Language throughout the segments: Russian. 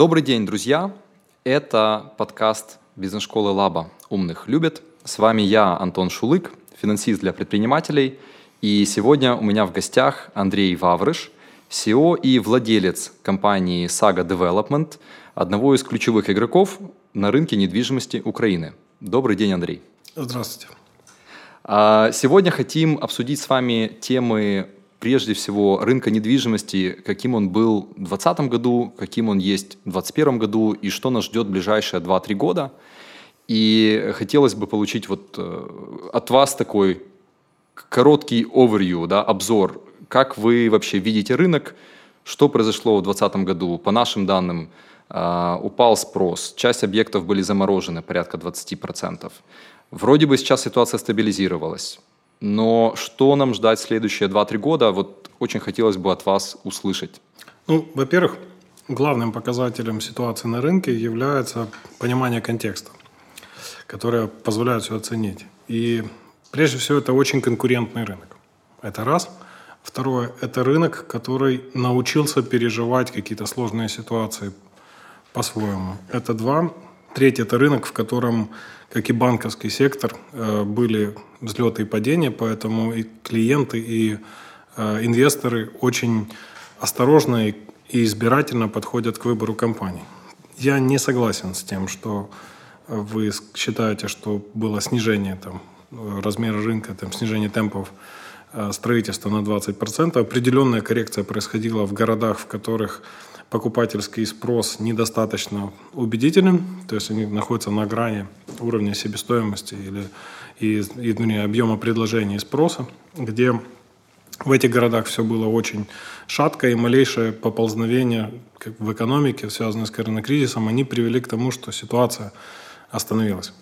Добрый день, друзья! Это подкаст бизнес-школы Лаба «Умных любят». С вами я, Антон Шулык, финансист для предпринимателей. И сегодня у меня в гостях Андрей Ваврыш, SEO и владелец компании Saga Development, одного из ключевых игроков на рынке недвижимости Украины. Добрый день, Андрей. Здравствуйте. А, сегодня хотим обсудить с вами темы прежде всего рынка недвижимости, каким он был в 2020 году, каким он есть в 2021 году и что нас ждет в ближайшие 2-3 года. И хотелось бы получить вот э, от вас такой короткий overview, да, обзор, как вы вообще видите рынок, что произошло в 2020 году. По нашим данным, э, упал спрос, часть объектов были заморожены, порядка 20%. Вроде бы сейчас ситуация стабилизировалась. Но что нам ждать следующие 2-3 года, вот очень хотелось бы от вас услышать. Ну, во-первых, главным показателем ситуации на рынке является понимание контекста, которое позволяет все оценить. И прежде всего это очень конкурентный рынок. Это раз. Второе, это рынок, который научился переживать какие-то сложные ситуации по-своему. Это два. Третье – это рынок, в котором, как и банковский сектор, э, были взлеты и падения, поэтому и клиенты, и э, инвесторы очень осторожно и избирательно подходят к выбору компаний. Я не согласен с тем, что вы считаете, что было снижение там, размера рынка, там, снижение темпов э, строительства на 20%. Определенная коррекция происходила в городах, в которых покупательский спрос недостаточно убедителен, то есть они находятся на грани уровня себестоимости или и, и ну, объема предложения и спроса, где в этих городах все было очень шатко, и малейшее поползновение как в экономике, связанное с коронакризисом, они привели к тому, что ситуация остановилась.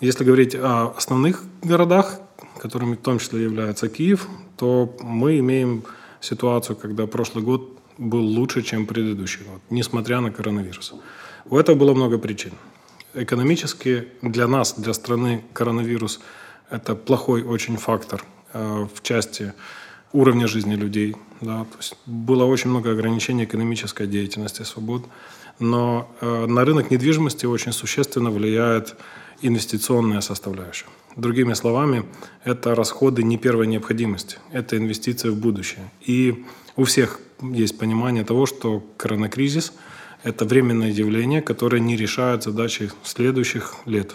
Если говорить о основных городах, которыми в том числе является Киев, то мы имеем ситуацию, когда прошлый год был лучше, чем предыдущий год, несмотря на коронавирус. У этого было много причин. Экономически для нас, для страны, коронавирус – это плохой очень фактор э, в части уровня жизни людей. Да? То есть было очень много ограничений экономической деятельности, свобод. Но э, на рынок недвижимости очень существенно влияет инвестиционная составляющая. Другими словами, это расходы не первой необходимости, это инвестиции в будущее. И у всех есть понимание того, что коронакризис – это временное явление, которое не решает задачи следующих лет.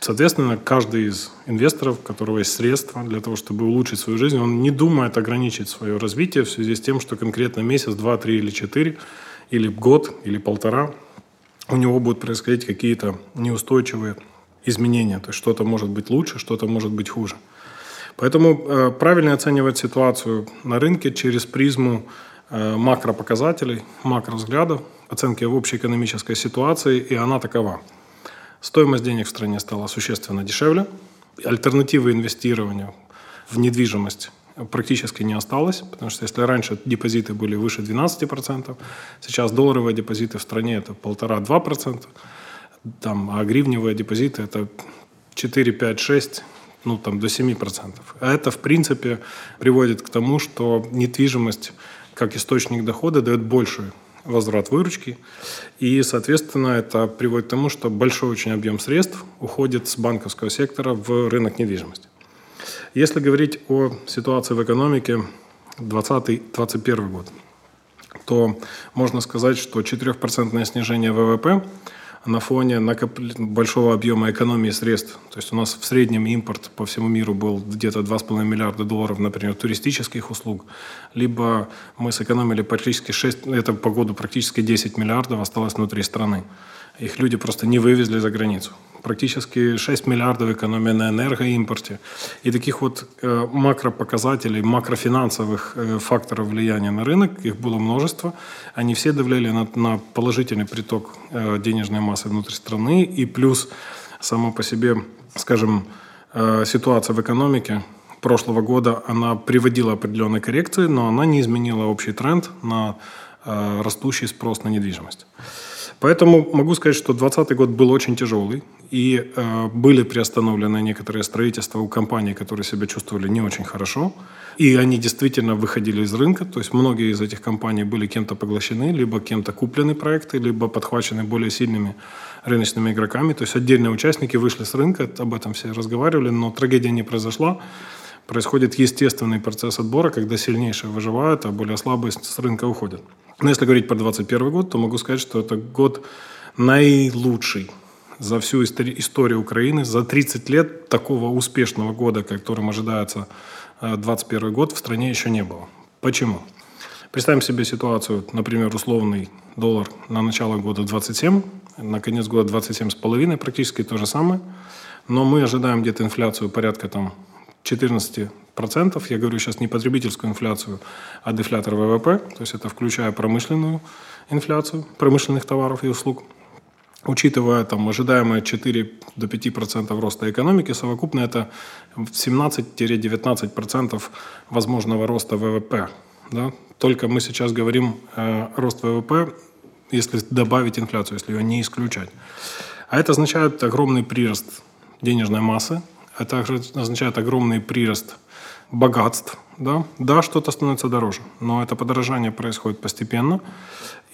Соответственно, каждый из инвесторов, у которого есть средства для того, чтобы улучшить свою жизнь, он не думает ограничить свое развитие в связи с тем, что конкретно месяц, два, три или четыре, или год, или полтора у него будут происходить какие-то неустойчивые изменения. То есть что-то может быть лучше, что-то может быть хуже. Поэтому э, правильно оценивать ситуацию на рынке через призму э, макропоказателей, макровзгляда, оценки в общей экономической ситуации, и она такова. Стоимость денег в стране стала существенно дешевле, альтернативы инвестирования в недвижимость практически не осталось, потому что если раньше депозиты были выше 12%, сейчас долларовые депозиты в стране это 1,5-2%, там, а гривневые депозиты это 4, 5, 6, ну, там, до 7%. А это, в принципе, приводит к тому, что недвижимость как источник дохода дает больший возврат выручки. И, соответственно, это приводит к тому, что большой очень объем средств уходит с банковского сектора в рынок недвижимости. Если говорить о ситуации в экономике 2020-2021 год, то можно сказать, что 4% снижение ВВП на фоне большого объема экономии средств. То есть у нас в среднем импорт по всему миру был где-то 2,5 миллиарда долларов, например, туристических услуг. Либо мы сэкономили практически 6, это по году практически 10 миллиардов осталось внутри страны. Их люди просто не вывезли за границу. Практически 6 миллиардов экономия на энергоимпорте. И таких вот э, макропоказателей, макрофинансовых э, факторов влияния на рынок, их было множество. Они все давляли на, на положительный приток э, денежной массы внутрь страны. И плюс само по себе, скажем, ситуация в экономике прошлого года, она приводила определенные коррекции, но она не изменила общий тренд на растущий спрос на недвижимость. Поэтому могу сказать, что 2020 год был очень тяжелый, и э, были приостановлены некоторые строительства у компаний, которые себя чувствовали не очень хорошо, и они действительно выходили из рынка, то есть многие из этих компаний были кем-то поглощены, либо кем-то куплены проекты, либо подхвачены более сильными рыночными игроками, то есть отдельные участники вышли с рынка, об этом все разговаривали, но трагедия не произошла, происходит естественный процесс отбора, когда сильнейшие выживают, а более слабые с рынка уходят. Но если говорить про 2021 год, то могу сказать, что это год наилучший за всю историю Украины. За 30 лет такого успешного года, которым ожидается 2021 э, год, в стране еще не было. Почему? Представим себе ситуацию, например, условный доллар на начало года 27, на конец года 27,5, практически то же самое. Но мы ожидаем где-то инфляцию порядка там 14%. Я говорю сейчас не потребительскую инфляцию, а дефлятор ВВП. То есть это включая промышленную инфляцию промышленных товаров и услуг. Учитывая там ожидаемое 4 до 5% роста экономики, совокупно это 17-19% возможного роста ВВП. Да? Только мы сейчас говорим э, рост ВВП, если добавить инфляцию, если ее не исключать. А это означает огромный прирост денежной массы, это означает огромный прирост богатств. Да, да что-то становится дороже, но это подорожание происходит постепенно.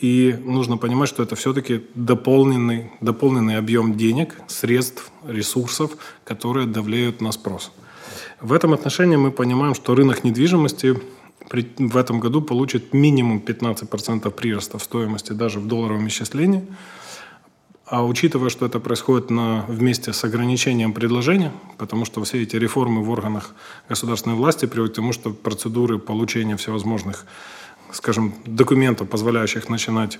И нужно понимать, что это все-таки дополненный, дополненный объем денег, средств, ресурсов, которые давлеют на спрос. В этом отношении мы понимаем, что рынок недвижимости в этом году получит минимум 15% прироста в стоимости даже в долларовом исчислении – а учитывая, что это происходит на, вместе с ограничением предложения, потому что все эти реформы в органах государственной власти приводят к тому, что процедуры получения всевозможных, скажем, документов, позволяющих начинать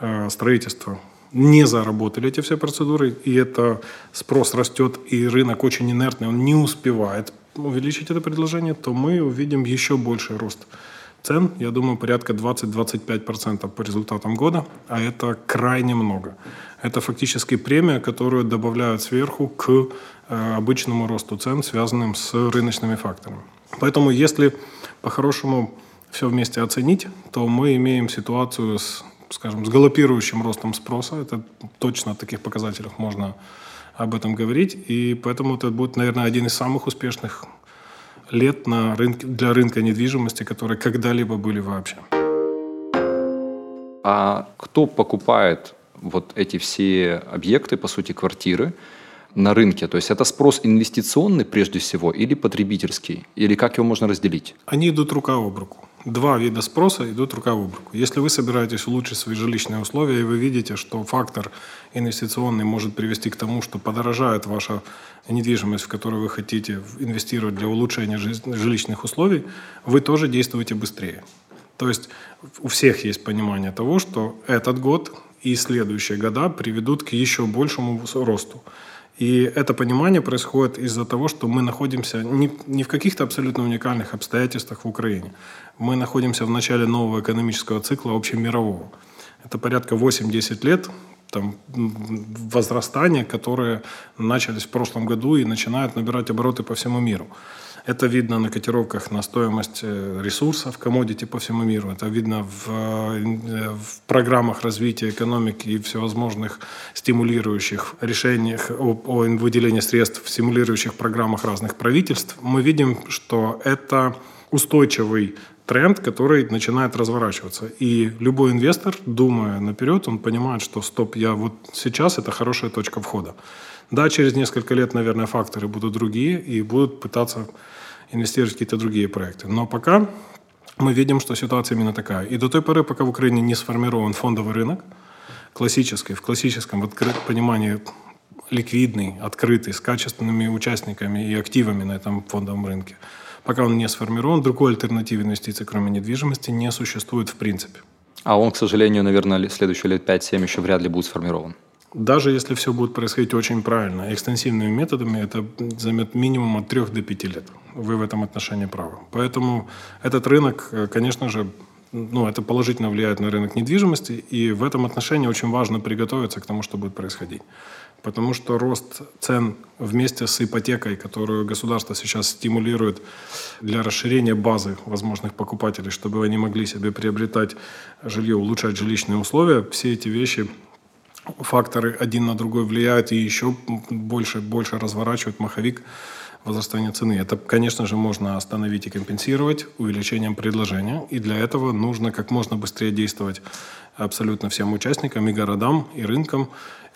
э, строительство, не заработали эти все процедуры, и это спрос растет, и рынок очень инертный, он не успевает увеличить это предложение, то мы увидим еще больший рост цен, я думаю, порядка 20-25% по результатам года, а это крайне много. Это фактически премия, которую добавляют сверху к э, обычному росту цен, связанным с рыночными факторами. Поэтому если по-хорошему все вместе оценить, то мы имеем ситуацию с, скажем, с галопирующим ростом спроса. Это точно в таких показателях можно об этом говорить. И поэтому это будет, наверное, один из самых успешных лет на рынке, для рынка недвижимости, которые когда-либо были вообще. А кто покупает вот эти все объекты, по сути, квартиры на рынке? То есть это спрос инвестиционный прежде всего или потребительский? Или как его можно разделить? Они идут рука об руку. Два вида спроса идут рука об руку. Если вы собираетесь улучшить свои жилищные условия, и вы видите, что фактор инвестиционный может привести к тому, что подорожает ваша недвижимость, в которую вы хотите инвестировать для улучшения жилищных условий, вы тоже действуете быстрее. То есть у всех есть понимание того, что этот год и следующие года приведут к еще большему росту. И это понимание происходит из-за того, что мы находимся не, не в каких-то абсолютно уникальных обстоятельствах в Украине. Мы находимся в начале нового экономического цикла общемирового. Это порядка 8-10 лет там, возрастания, которые начались в прошлом году и начинают набирать обороты по всему миру. Это видно на котировках на стоимость э, ресурсов, комодити по всему миру. Это видно в, э, в программах развития экономики и всевозможных стимулирующих решениях о, о выделении средств в стимулирующих программах разных правительств. Мы видим, что это устойчивый тренд, который начинает разворачиваться. И любой инвестор, думая наперед, он понимает, что стоп, я вот сейчас это хорошая точка входа. Да, через несколько лет, наверное, факторы будут другие и будут пытаться инвестировать в какие-то другие проекты. Но пока мы видим, что ситуация именно такая. И до той поры, пока в Украине не сформирован фондовый рынок, классический, в классическом откры- понимании ликвидный, открытый, с качественными участниками и активами на этом фондовом рынке, пока он не сформирован, другой альтернативы инвестиций, кроме недвижимости, не существует в принципе. А он, к сожалению, наверное, следующие лет 5-7 еще вряд ли будет сформирован. Даже если все будет происходить очень правильно, экстенсивными методами, это займет минимум от 3 до 5 лет. Вы в этом отношении правы. Поэтому этот рынок, э, конечно же, ну, это положительно влияет на рынок недвижимости, и в этом отношении очень важно приготовиться к тому, что будет происходить. Потому что рост цен вместе с ипотекой, которую государство сейчас стимулирует для расширения базы возможных покупателей, чтобы они могли себе приобретать жилье, улучшать жилищные условия, все эти вещи факторы один на другой влияют и еще больше, больше разворачивают маховик возрастания цены. Это, конечно же, можно остановить и компенсировать увеличением предложения. И для этого нужно как можно быстрее действовать абсолютно всем участникам, и городам, и рынкам,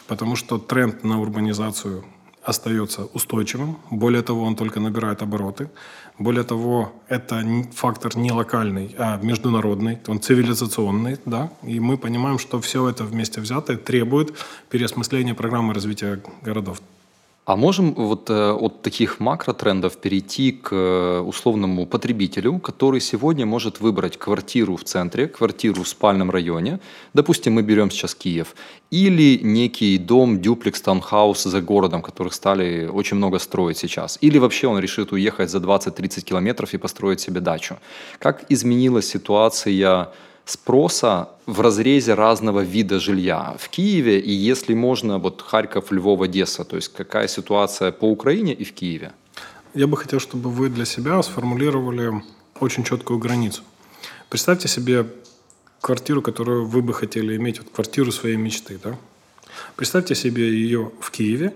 потому что тренд на урбанизацию остается устойчивым. Более того, он только набирает обороты. Более того, это фактор не локальный, а международный, он цивилизационный, да, и мы понимаем, что все это вместе взятое требует переосмысления программы развития городов. А можем вот э, от таких макротрендов перейти к э, условному потребителю, который сегодня может выбрать квартиру в центре, квартиру в спальном районе, допустим, мы берем сейчас Киев, или некий дом, дюплекс, таунхаус за городом, которых стали очень много строить сейчас, или вообще он решит уехать за 20-30 километров и построить себе дачу. Как изменилась ситуация спроса в разрезе разного вида жилья в Киеве, и если можно, вот Харьков, Львов, Одесса, то есть какая ситуация по Украине и в Киеве? Я бы хотел, чтобы вы для себя сформулировали очень четкую границу. Представьте себе квартиру, которую вы бы хотели иметь, вот квартиру своей мечты. Да? Представьте себе ее в Киеве,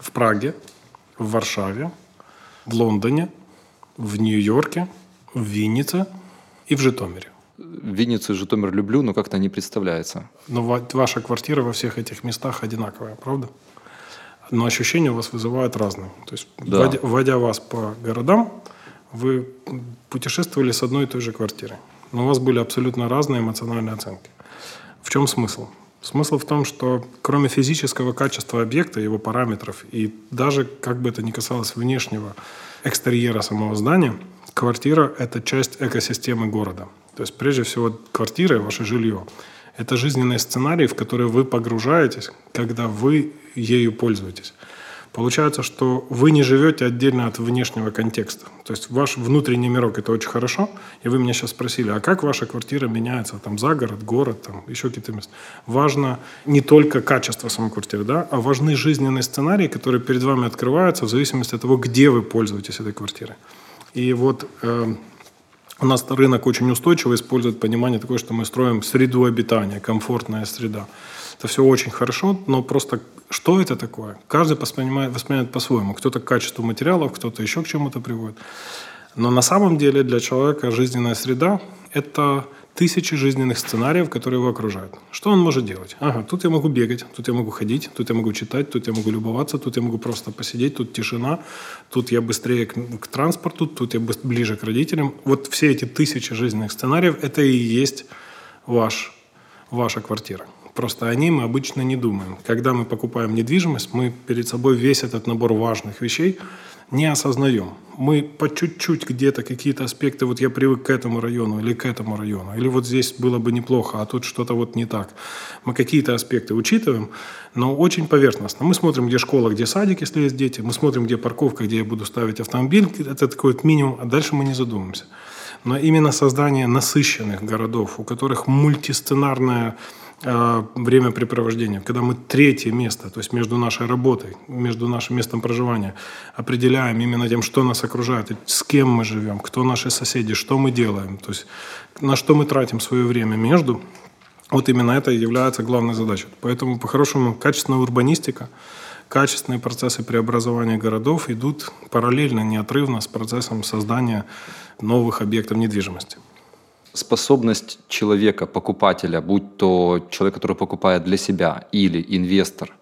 в Праге, в Варшаве, в Лондоне, в Нью-Йорке, в Виннице и в Житомире. Винницу и Житомир люблю, но как-то не представляется. Но ваша квартира во всех этих местах одинаковая, правда? Но ощущения у вас вызывают разные. То есть, да. вводя, вводя вас по городам, вы путешествовали с одной и той же квартирой. Но у вас были абсолютно разные эмоциональные оценки. В чем смысл? Смысл в том, что кроме физического качества объекта, его параметров, и даже, как бы это ни касалось внешнего экстерьера самого здания, квартира – это часть экосистемы города – то есть, прежде всего, квартира, ваше жилье – это жизненный сценарий, в который вы погружаетесь, когда вы ею пользуетесь. Получается, что вы не живете отдельно от внешнего контекста. То есть ваш внутренний мирок – это очень хорошо. И вы меня сейчас спросили, а как ваша квартира меняется там, за город, город, там, еще какие-то места? Важно не только качество самой квартиры, да, а важны жизненные сценарии, которые перед вами открываются в зависимости от того, где вы пользуетесь этой квартирой. И вот э, у нас рынок очень устойчиво использует понимание такое, что мы строим среду обитания, комфортная среда. Это все очень хорошо, но просто что это такое? Каждый воспринимает, воспринимает по-своему. Кто-то к качеству материалов, кто-то еще к чему-то приводит. Но на самом деле для человека жизненная среда – это тысячи жизненных сценариев, которые его окружают. Что он может делать? Ага, тут я могу бегать, тут я могу ходить, тут я могу читать, тут я могу любоваться, тут я могу просто посидеть, тут тишина, тут я быстрее к, к транспорту, тут я ближе к родителям. Вот все эти тысячи жизненных сценариев – это и есть ваш, ваша квартира. Просто о ней мы обычно не думаем. Когда мы покупаем недвижимость, мы перед собой весь этот набор важных вещей – не осознаем. Мы по чуть-чуть где-то какие-то аспекты, вот я привык к этому району или к этому району, или вот здесь было бы неплохо, а тут что-то вот не так. Мы какие-то аспекты учитываем, но очень поверхностно. Мы смотрим, где школа, где садик, если есть дети, мы смотрим, где парковка, где я буду ставить автомобиль, это такой вот минимум, а дальше мы не задумываемся. Но именно создание насыщенных городов, у которых мультисценарная времяпрепровождения, когда мы третье место, то есть между нашей работой, между нашим местом проживания, определяем именно тем, что нас окружает, с кем мы живем, кто наши соседи, что мы делаем, то есть на что мы тратим свое время между, вот именно это и является главной задачей. Поэтому, по-хорошему, качественная урбанистика, качественные процессы преобразования городов идут параллельно, неотрывно с процессом создания новых объектов недвижимости способность человека, покупателя, будь то человек, который покупает для себя или инвестор,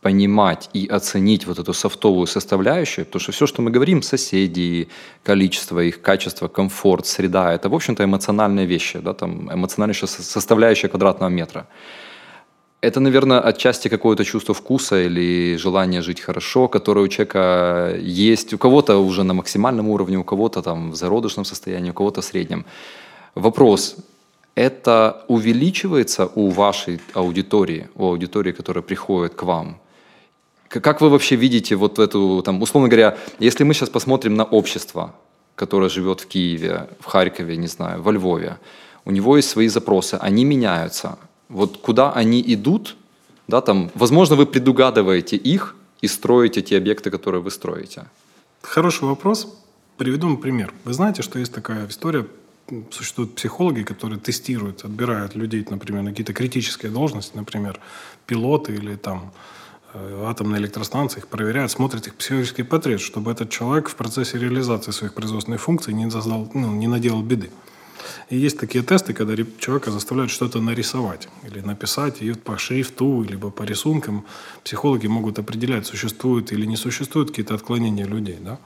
понимать и оценить вот эту софтовую составляющую, потому что все, что мы говорим, соседи, количество их, качество, комфорт, среда, это, в общем-то, эмоциональные вещи, да, там, эмоциональная составляющая квадратного метра. Это, наверное, отчасти какое-то чувство вкуса или желание жить хорошо, которое у человека есть. У кого-то уже на максимальном уровне, у кого-то там в зародышном состоянии, у кого-то в среднем. Вопрос, это увеличивается у вашей аудитории, у аудитории, которая приходит к вам? Как вы вообще видите вот эту, там, условно говоря, если мы сейчас посмотрим на общество, которое живет в Киеве, в Харькове, не знаю, во Львове, у него есть свои запросы, они меняются. Вот куда они идут, да, там, возможно, вы предугадываете их и строите те объекты, которые вы строите. Хороший вопрос. Приведу вам пример. Вы знаете, что есть такая история существуют психологи, которые тестируют, отбирают людей, например, на какие-то критические должности, например, пилоты или там э, атомные электростанции, их проверяют, смотрят их психологический портрет, чтобы этот человек в процессе реализации своих производственных функций не, создал, ну, не наделал беды. И есть такие тесты, когда человека заставляют что-то нарисовать или написать, и по шрифту, либо по рисункам психологи могут определять, существуют или не существуют какие-то отклонения людей. Да?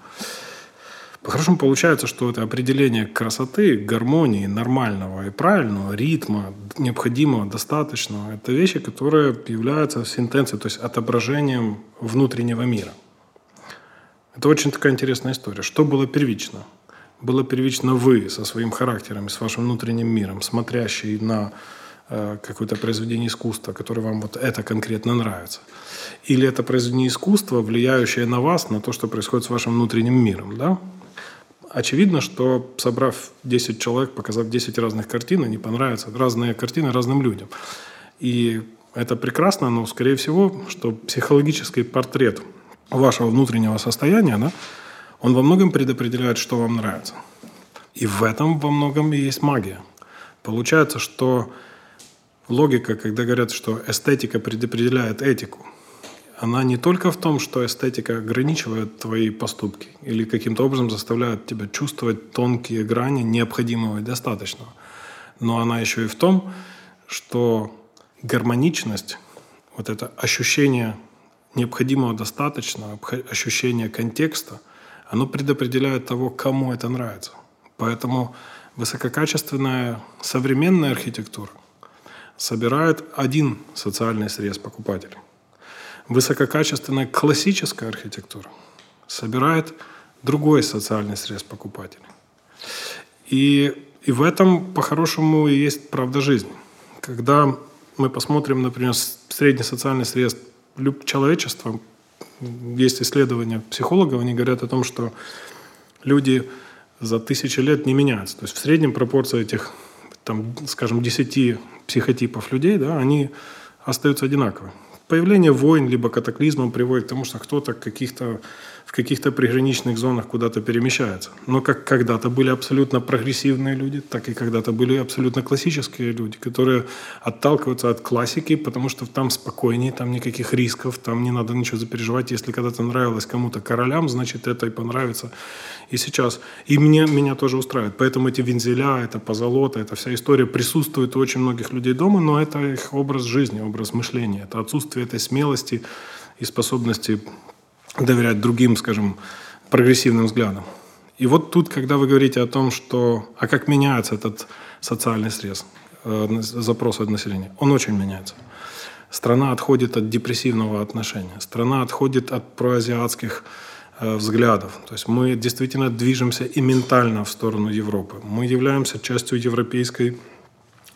По-хорошему получается, что это определение красоты, гармонии, нормального и правильного, ритма, необходимого, достаточного, это вещи, которые являются синтенцией, то есть отображением внутреннего мира. Это очень такая интересная история. Что было первично? Было первично вы со своим характером, с вашим внутренним миром, смотрящий на э, какое-то произведение искусства, которое вам вот это конкретно нравится. Или это произведение искусства, влияющее на вас, на то, что происходит с вашим внутренним миром. Да? Очевидно, что собрав 10 человек, показав 10 разных картин, они понравятся. Разные картины разным людям. И это прекрасно, но, скорее всего, что психологический портрет вашего внутреннего состояния, да, он во многом предопределяет, что вам нравится. И в этом во многом и есть магия. Получается, что логика, когда говорят, что эстетика предопределяет этику – она не только в том, что эстетика ограничивает твои поступки или каким-то образом заставляет тебя чувствовать тонкие грани необходимого и достаточного, но она еще и в том, что гармоничность, вот это ощущение необходимого достаточного, ощущение контекста, оно предопределяет того, кому это нравится. Поэтому высококачественная современная архитектура собирает один социальный срез покупателей высококачественная классическая архитектура собирает другой социальный срез покупателей. И, и в этом, по-хорошему, и есть правда жизни. Когда мы посмотрим, например, средний социальный срез человечества, есть исследования психологов, они говорят о том, что люди за тысячи лет не меняются. То есть в среднем пропорция этих, там, скажем, 10 психотипов людей, да, они остаются одинаковыми. Появление войн либо катаклизмов приводит к тому, что кто-то каких-то в каких-то приграничных зонах куда-то перемещается. Но как когда-то были абсолютно прогрессивные люди, так и когда-то были абсолютно классические люди, которые отталкиваются от классики, потому что там спокойнее, там никаких рисков, там не надо ничего запереживать. Если когда-то нравилось кому-то королям, значит это и понравится и сейчас. И мне, меня тоже устраивает. Поэтому эти вензеля, это позолота, эта вся история присутствует у очень многих людей дома, но это их образ жизни, образ мышления. Это отсутствие этой смелости и способности доверять другим, скажем, прогрессивным взглядам. И вот тут, когда вы говорите о том, что, а как меняется этот социальный срез, э, запрос от населения, он очень меняется. Страна отходит от депрессивного отношения, страна отходит от проазиатских э, взглядов. То есть мы действительно движемся и ментально в сторону Европы. Мы являемся частью европейской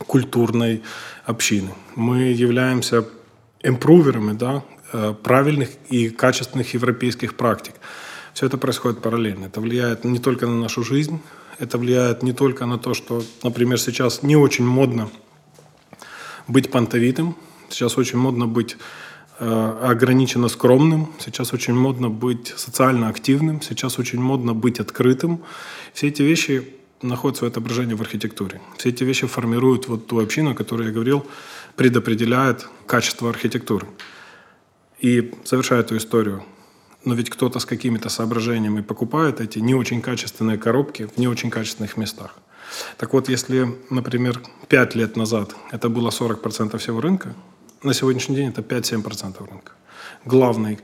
культурной общины. Мы являемся импруверами, да, правильных и качественных европейских практик. Все это происходит параллельно. Это влияет не только на нашу жизнь, это влияет не только на то, что, например, сейчас не очень модно быть понтовитым, сейчас очень модно быть э, ограниченно скромным, сейчас очень модно быть социально активным, сейчас очень модно быть открытым. Все эти вещи находят свое отображение в архитектуре. Все эти вещи формируют вот ту общину, о которой я говорил, предопределяет качество архитектуры и совершают эту историю. Но ведь кто-то с какими-то соображениями покупает эти не очень качественные коробки в не очень качественных местах. Так вот, если, например, 5 лет назад это было 40% всего рынка, на сегодняшний день это 5-7% рынка. Главный,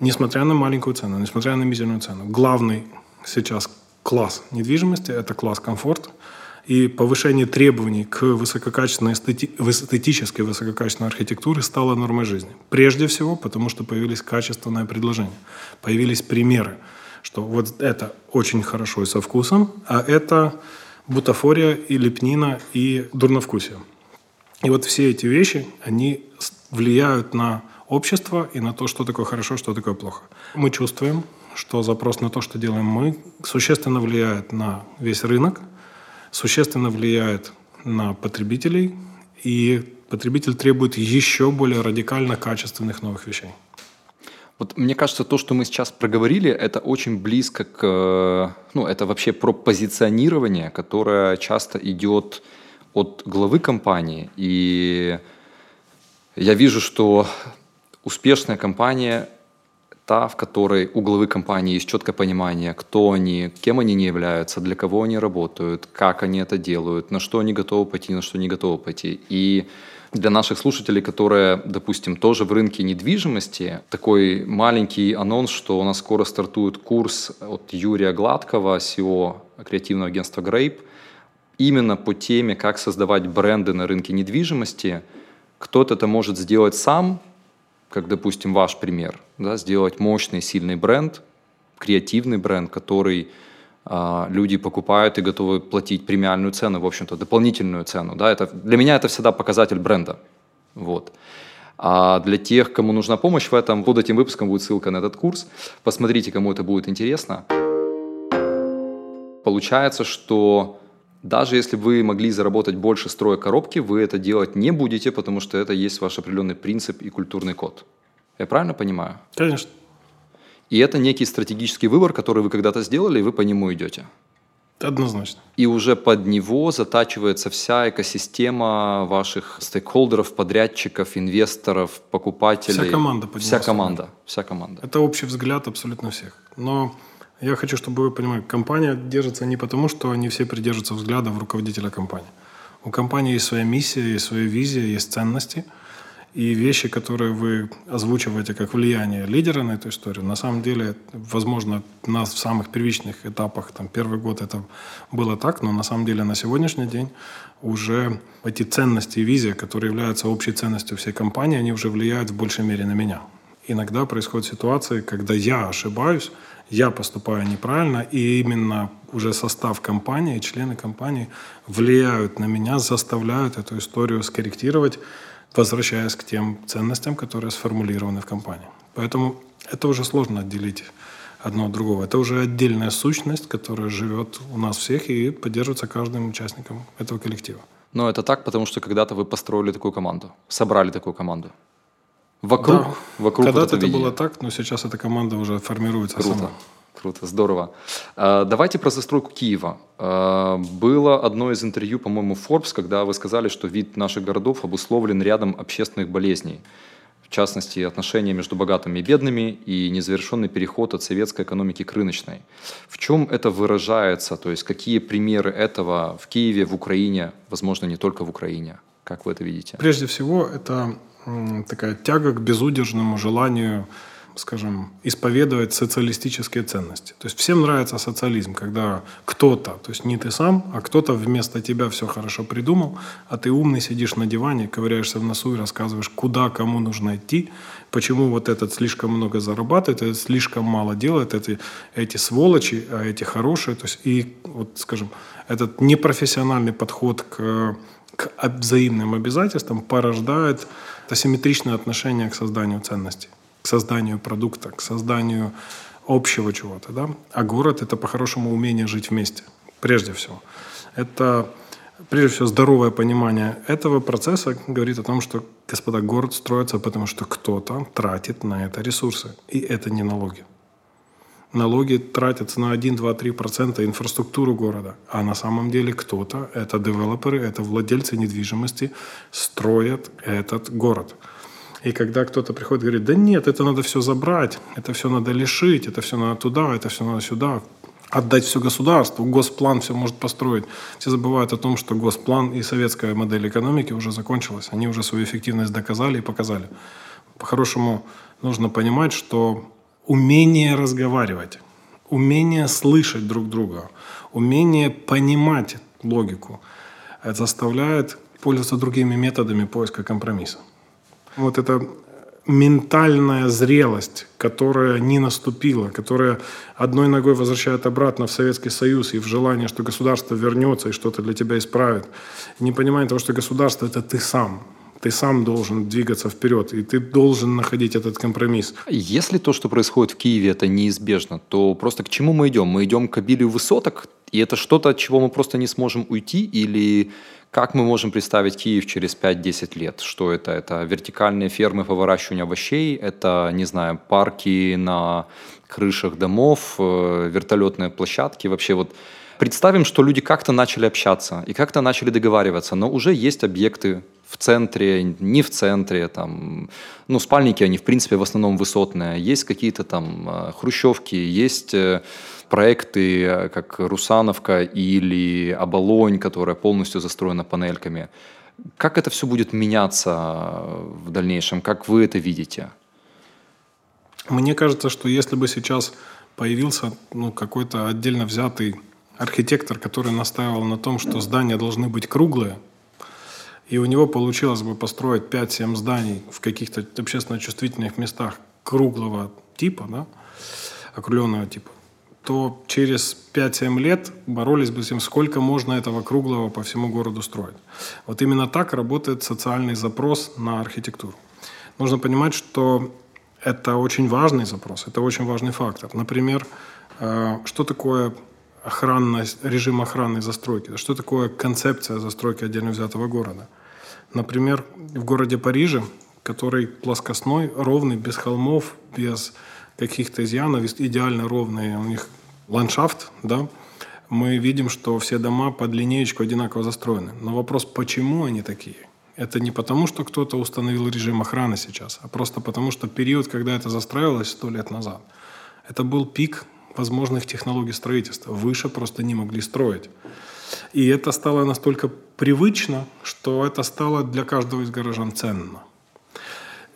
несмотря на маленькую цену, несмотря на мизерную цену, главный сейчас класс недвижимости – это класс комфорт – и повышение требований к высококачественной, эстети... эстетической высококачественной архитектуре стало нормой жизни. Прежде всего, потому что появились качественные предложения, появились примеры, что вот это очень хорошо и со вкусом, а это бутафория и лепнина и дурновкусие. И вот все эти вещи, они влияют на общество и на то, что такое хорошо, что такое плохо. Мы чувствуем, что запрос на то, что делаем мы, существенно влияет на весь рынок – существенно влияет на потребителей, и потребитель требует еще более радикально качественных новых вещей. Вот мне кажется, то, что мы сейчас проговорили, это очень близко к... Ну, это вообще про позиционирование, которое часто идет от главы компании. И я вижу, что успешная компания та, в которой у главы компании есть четкое понимание, кто они, кем они не являются, для кого они работают, как они это делают, на что они готовы пойти, на что не готовы пойти. И для наших слушателей, которые, допустим, тоже в рынке недвижимости, такой маленький анонс, что у нас скоро стартует курс от Юрия Гладкого, SEO креативного агентства Grape, именно по теме, как создавать бренды на рынке недвижимости. Кто-то это может сделать сам, как, допустим, ваш пример, да, сделать мощный, сильный бренд, креативный бренд, который а, люди покупают и готовы платить премиальную цену, в общем-то, дополнительную цену. Да, это, для меня это всегда показатель бренда. Вот. А для тех, кому нужна помощь в этом, под этим выпуском будет ссылка на этот курс. Посмотрите, кому это будет интересно. Получается, что даже если вы могли заработать больше строя коробки, вы это делать не будете, потому что это есть ваш определенный принцип и культурный код. Я правильно понимаю? Конечно. И это некий стратегический выбор, который вы когда-то сделали, и вы по нему идете. Однозначно. И уже под него затачивается вся экосистема ваших стейкхолдеров, подрядчиков, инвесторов, покупателей. Вся команда. Вся команда. Вся команда. Это общий взгляд абсолютно всех. Но я хочу, чтобы вы понимали, компания держится не потому, что они все придерживаются взглядов руководителя компании. У компании есть своя миссия, есть своя визия, есть ценности – и вещи, которые вы озвучиваете как влияние лидера на эту историю, на самом деле, возможно, нас в самых первичных этапах, там, первый год это было так, но на самом деле на сегодняшний день уже эти ценности и визия, которые являются общей ценностью всей компании, они уже влияют в большей мере на меня. Иногда происходят ситуации, когда я ошибаюсь, я поступаю неправильно, и именно уже состав компании, члены компании влияют на меня, заставляют эту историю скорректировать, возвращаясь к тем ценностям, которые сформулированы в компании. Поэтому это уже сложно отделить одно от другого. Это уже отдельная сущность, которая живет у нас всех и поддерживается каждым участником этого коллектива. Но это так, потому что когда-то вы построили такую команду, собрали такую команду. Вокруг, да. вокруг Когда-то это, это было так, но сейчас эта команда уже формируется Круто. сама. Круто, здорово. А, давайте про застройку Киева. А, было одно из интервью, по-моему, Forbes, когда вы сказали, что вид наших городов обусловлен рядом общественных болезней. В частности, отношения между богатыми и бедными и незавершенный переход от советской экономики к рыночной. В чем это выражается? То есть какие примеры этого в Киеве, в Украине, возможно, не только в Украине? Как вы это видите? Прежде всего, это такая тяга к безудержному желанию скажем, исповедовать социалистические ценности. То есть всем нравится социализм, когда кто-то, то есть не ты сам, а кто-то вместо тебя все хорошо придумал, а ты умный сидишь на диване, ковыряешься в носу и рассказываешь, куда кому нужно идти, почему вот этот слишком много зарабатывает, этот слишком мало делает, эти, эти сволочи, а эти хорошие. То есть и, вот, скажем, этот непрофессиональный подход к, к взаимным обязательствам порождает асимметричное отношение к созданию ценностей к созданию продукта, к созданию общего чего-то. Да? А город — это по-хорошему умение жить вместе, прежде всего. Это, прежде всего, здоровое понимание этого процесса говорит о том, что, господа, город строится, потому что кто-то тратит на это ресурсы. И это не налоги. Налоги тратятся на 1, 2, 3 процента инфраструктуру города. А на самом деле кто-то, это девелоперы, это владельцы недвижимости, строят этот город – и когда кто-то приходит и говорит, да нет, это надо все забрать, это все надо лишить, это все надо туда, это все надо сюда, отдать все государству, госплан все может построить. Все забывают о том, что госплан и советская модель экономики уже закончилась. Они уже свою эффективность доказали и показали. По-хорошему нужно понимать, что умение разговаривать, умение слышать друг друга, умение понимать логику заставляет пользоваться другими методами поиска компромисса вот эта ментальная зрелость, которая не наступила, которая одной ногой возвращает обратно в Советский Союз и в желание, что государство вернется и что-то для тебя исправит. Не понимание того, что государство – это ты сам. Ты сам должен двигаться вперед, и ты должен находить этот компромисс. Если то, что происходит в Киеве, это неизбежно, то просто к чему мы идем? Мы идем к обилию высоток, и это что-то, от чего мы просто не сможем уйти, или Как мы можем представить Киев через 5-10 лет? Что это? Это вертикальные фермы по выращиванию овощей? Это, не знаю, парки на крышах домов, э, вертолетные площадки? Вообще вот представим, что люди как-то начали общаться и как-то начали договариваться, но уже есть объекты в центре, не в центре, там, ну, спальники, они, в принципе, в основном высотные, есть какие-то там э, хрущевки, есть э, проекты, э, как Русановка или Оболонь, которая полностью застроена панельками. Как это все будет меняться в дальнейшем? Как вы это видите? Мне кажется, что если бы сейчас появился ну, какой-то отдельно взятый архитектор, который настаивал на том, что здания должны быть круглые, и у него получилось бы построить 5-7 зданий в каких-то общественно чувствительных местах круглого типа, да, округленного типа, то через 5-7 лет боролись бы с тем, сколько можно этого круглого по всему городу строить. Вот именно так работает социальный запрос на архитектуру. Нужно понимать, что это очень важный запрос, это очень важный фактор. Например, э, что такое охранность, режим охранной застройки? Что такое концепция застройки отдельно взятого города? Например, в городе Париже, который плоскостной, ровный, без холмов, без каких-то изъянов, идеально ровный у них ландшафт, да, мы видим, что все дома под линеечку одинаково застроены. Но вопрос, почему они такие? Это не потому, что кто-то установил режим охраны сейчас, а просто потому, что период, когда это застраивалось сто лет назад, это был пик возможных технологий строительства. Выше просто не могли строить. И это стало настолько привычно, что это стало для каждого из горожан ценно.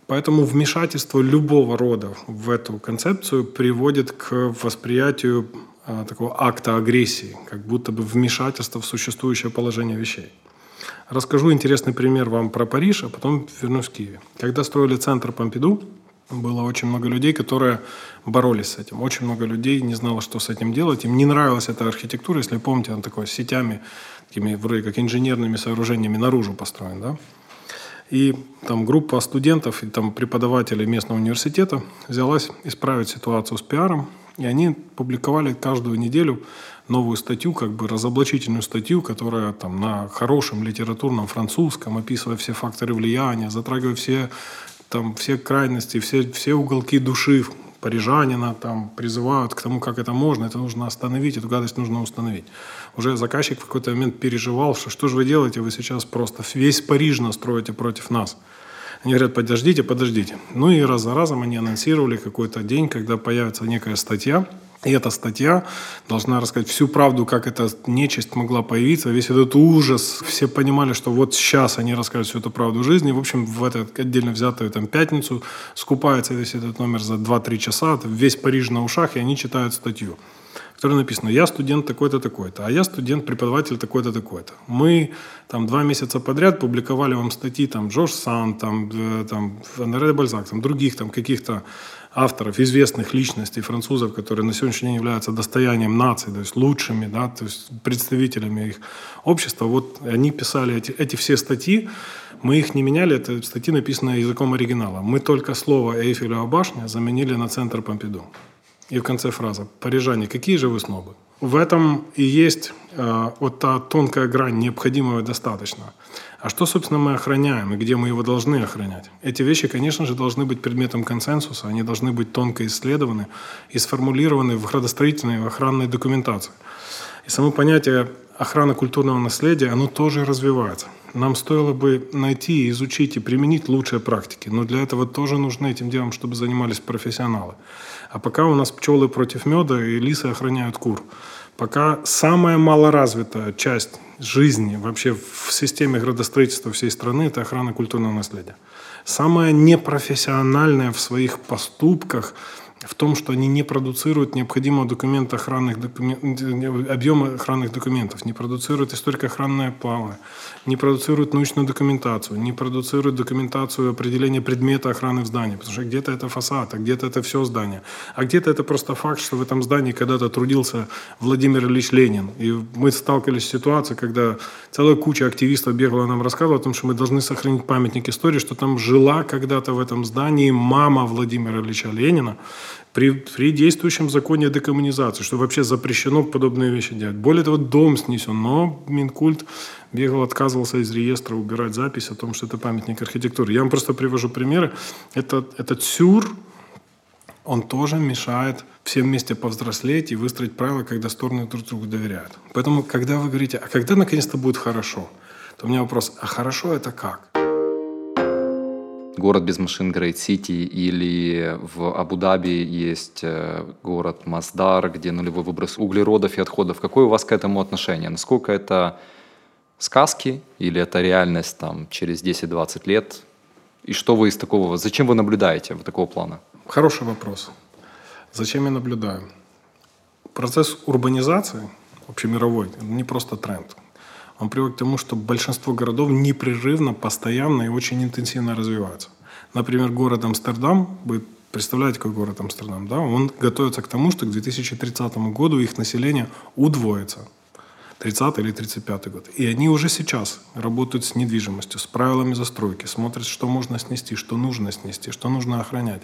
Поэтому вмешательство любого рода в эту концепцию приводит к восприятию а, такого акта агрессии, как будто бы вмешательство в существующее положение вещей. Расскажу интересный пример вам про Париж, а потом вернусь в Киеве. Когда строили центр Помпиду, было очень много людей, которые боролись с этим. Очень много людей не знало, что с этим делать. Им не нравилась эта архитектура, если помните, она такой сетями, такими вроде как инженерными сооружениями наружу построен. Да? И там группа студентов и там преподавателей местного университета взялась исправить ситуацию с пиаром, и они публиковали каждую неделю новую статью, как бы разоблачительную статью, которая там на хорошем литературном французском, описывая все факторы влияния, затрагивая все, там, все крайности, все, все уголки души парижанина, там, призывают к тому, как это можно, это нужно остановить, эту гадость нужно установить. Уже заказчик в какой-то момент переживал, что что же вы делаете, вы сейчас просто весь Париж настроите против нас. Они говорят, подождите, подождите. Ну и раз за разом они анонсировали какой-то день, когда появится некая статья, и эта статья должна рассказать всю правду, как эта нечисть могла появиться, весь этот ужас. Все понимали, что вот сейчас они расскажут всю эту правду жизни. В общем, в эту отдельно взятую там, пятницу скупается весь этот номер за 2-3 часа, весь Париж на ушах, и они читают статью которой написано «Я студент такой-то, такой-то», а я студент, преподаватель такой-то, такой-то. Мы там два месяца подряд публиковали вам статьи там Джош Сан, там, э, там Анре Бальзак, там других там каких-то авторов, известных личностей французов, которые на сегодняшний день являются достоянием нации, то есть лучшими, да, то есть представителями их общества. Вот они писали эти, эти все статьи, мы их не меняли, это статьи написаны языком оригинала. Мы только слово «Эйфелева башня» заменили на центр Помпиду. И в конце фраза «Парижане, какие же вы снобы?» В этом и есть вот та тонкая грань необходимого и достаточно. А что, собственно, мы охраняем и где мы его должны охранять? Эти вещи, конечно же, должны быть предметом консенсуса, они должны быть тонко исследованы и сформулированы в градостроительной и в охранной документации. И само понятие охраны культурного наследия, оно тоже развивается. Нам стоило бы найти, изучить и применить лучшие практики, но для этого тоже нужны этим делом, чтобы занимались профессионалы. А пока у нас пчелы против меда и лисы охраняют кур. Пока самая малоразвитая часть жизни вообще в системе градостроительства всей страны – это охрана культурного наследия. Самая непрофессиональная в своих поступках в том, что они не продуцируют необходимого документа охранных документ, объема охранных документов, не продуцируют историко-охранные планы, не продуцируют научную документацию, не продуцируют документацию определения предмета охраны в здании, потому что где-то это фасад, а где-то это все здание, а где-то это просто факт, что в этом здании когда-то трудился Владимир Ильич Ленин. И мы сталкивались с ситуацией, когда целая куча активистов бегала нам рассказывала о том, что мы должны сохранить памятник истории, что там жила когда-то в этом здании мама Владимира Ильича Ленина, при, при действующем законе о декоммунизации, что вообще запрещено подобные вещи делать. Более того, дом снесен, но Минкульт бегал, отказывался из реестра убирать запись о том, что это памятник архитектуры. Я вам просто привожу примеры. Это, этот сюр, он тоже мешает всем вместе повзрослеть и выстроить правила, когда стороны друг другу доверяют. Поэтому, когда вы говорите, а когда наконец-то будет хорошо, то у меня вопрос, а хорошо это как? Город без машин City, или в Абу-Даби есть э, город Масдар, где нулевой выброс углеродов и отходов. Какое у вас к этому отношение? Насколько это сказки или это реальность там через 10-20 лет? И что вы из такого, зачем вы наблюдаете в такого плана? Хороший вопрос. Зачем я наблюдаю? Процесс урбанизации общемировой – не просто тренд. Он приводит к тому, что большинство городов непрерывно, постоянно и очень интенсивно развиваются. Например, город Амстердам, вы представляете, какой город Амстердам, да? Он готовится к тому, что к 2030 году их население удвоится. 30 или 35 год. И они уже сейчас работают с недвижимостью, с правилами застройки, смотрят, что можно снести, что нужно снести, что нужно охранять.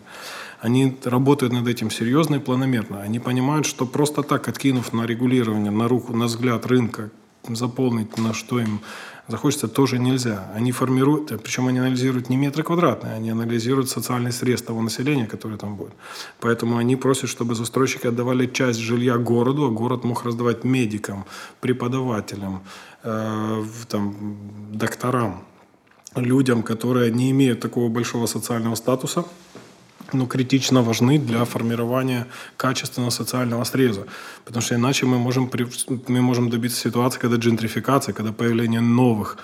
Они работают над этим серьезно и планомерно. Они понимают, что просто так, откинув на регулирование, на руку, на взгляд рынка, заполнить, на что им захочется, тоже нельзя. Они формируют, причем они анализируют не метры квадратные, они анализируют социальный срез того населения, которое там будет. Поэтому они просят, чтобы застройщики отдавали часть жилья городу, а город мог раздавать медикам, преподавателям, э, там, докторам, людям, которые не имеют такого большого социального статуса, но критично важны для формирования качественного социального среза. Потому что иначе мы можем, мы можем добиться ситуации, когда джентрификация, когда появление новых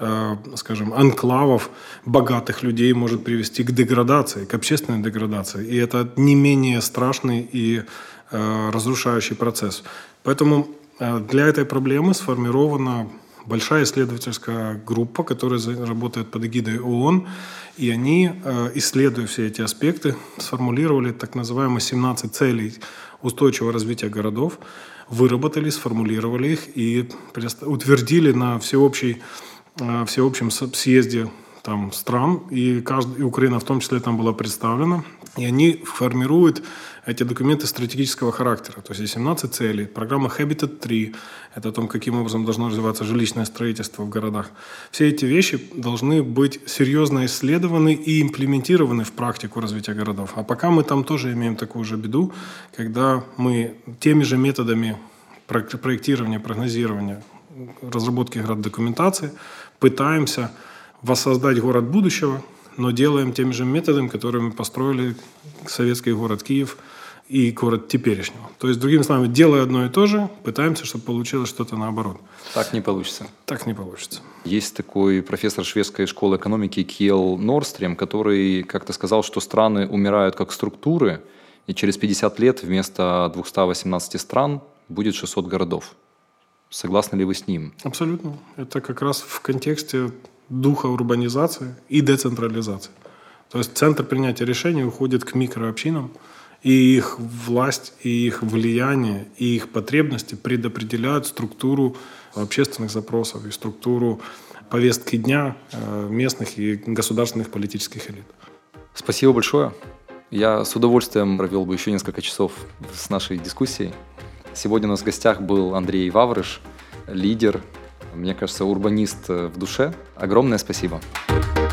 э, скажем, анклавов богатых людей может привести к деградации, к общественной деградации. И это не менее страшный и э, разрушающий процесс. Поэтому э, для этой проблемы сформирована большая исследовательская группа, которая работает под эгидой ООН, и они, э, исследуя все эти аспекты, сформулировали так называемые 17 целей устойчивого развития городов, выработали, сформулировали их и утвердили на всеобщей, э, всеобщем съезде там, стран, и, каждый, и Украина в том числе там была представлена. И они формируют эти документы стратегического характера. То есть есть 17 целей. Программа Habitat 3 – это о том, каким образом должно развиваться жилищное строительство в городах. Все эти вещи должны быть серьезно исследованы и имплементированы в практику развития городов. А пока мы там тоже имеем такую же беду, когда мы теми же методами проектирования, прогнозирования, разработки граддокументации пытаемся воссоздать город будущего, но делаем теми же методами, которыми построили советский город Киев и город теперешнего. То есть, другими словами, делая одно и то же, пытаемся, чтобы получилось что-то наоборот. Так не получится. Так не получится. Есть такой профессор шведской школы экономики Киел Норстрем, который как-то сказал, что страны умирают как структуры, и через 50 лет вместо 218 стран будет 600 городов. Согласны ли вы с ним? Абсолютно. Это как раз в контексте духа урбанизации и децентрализации. То есть центр принятия решений уходит к микрообщинам, и их власть, и их влияние, и их потребности предопределяют структуру общественных запросов и структуру повестки дня э, местных и государственных политических элит. Спасибо большое. Я с удовольствием провел бы еще несколько часов с нашей дискуссией. Сегодня у нас в гостях был Андрей Ваврыш, лидер мне кажется, урбанист э, в душе. Огромное спасибо. Спасибо.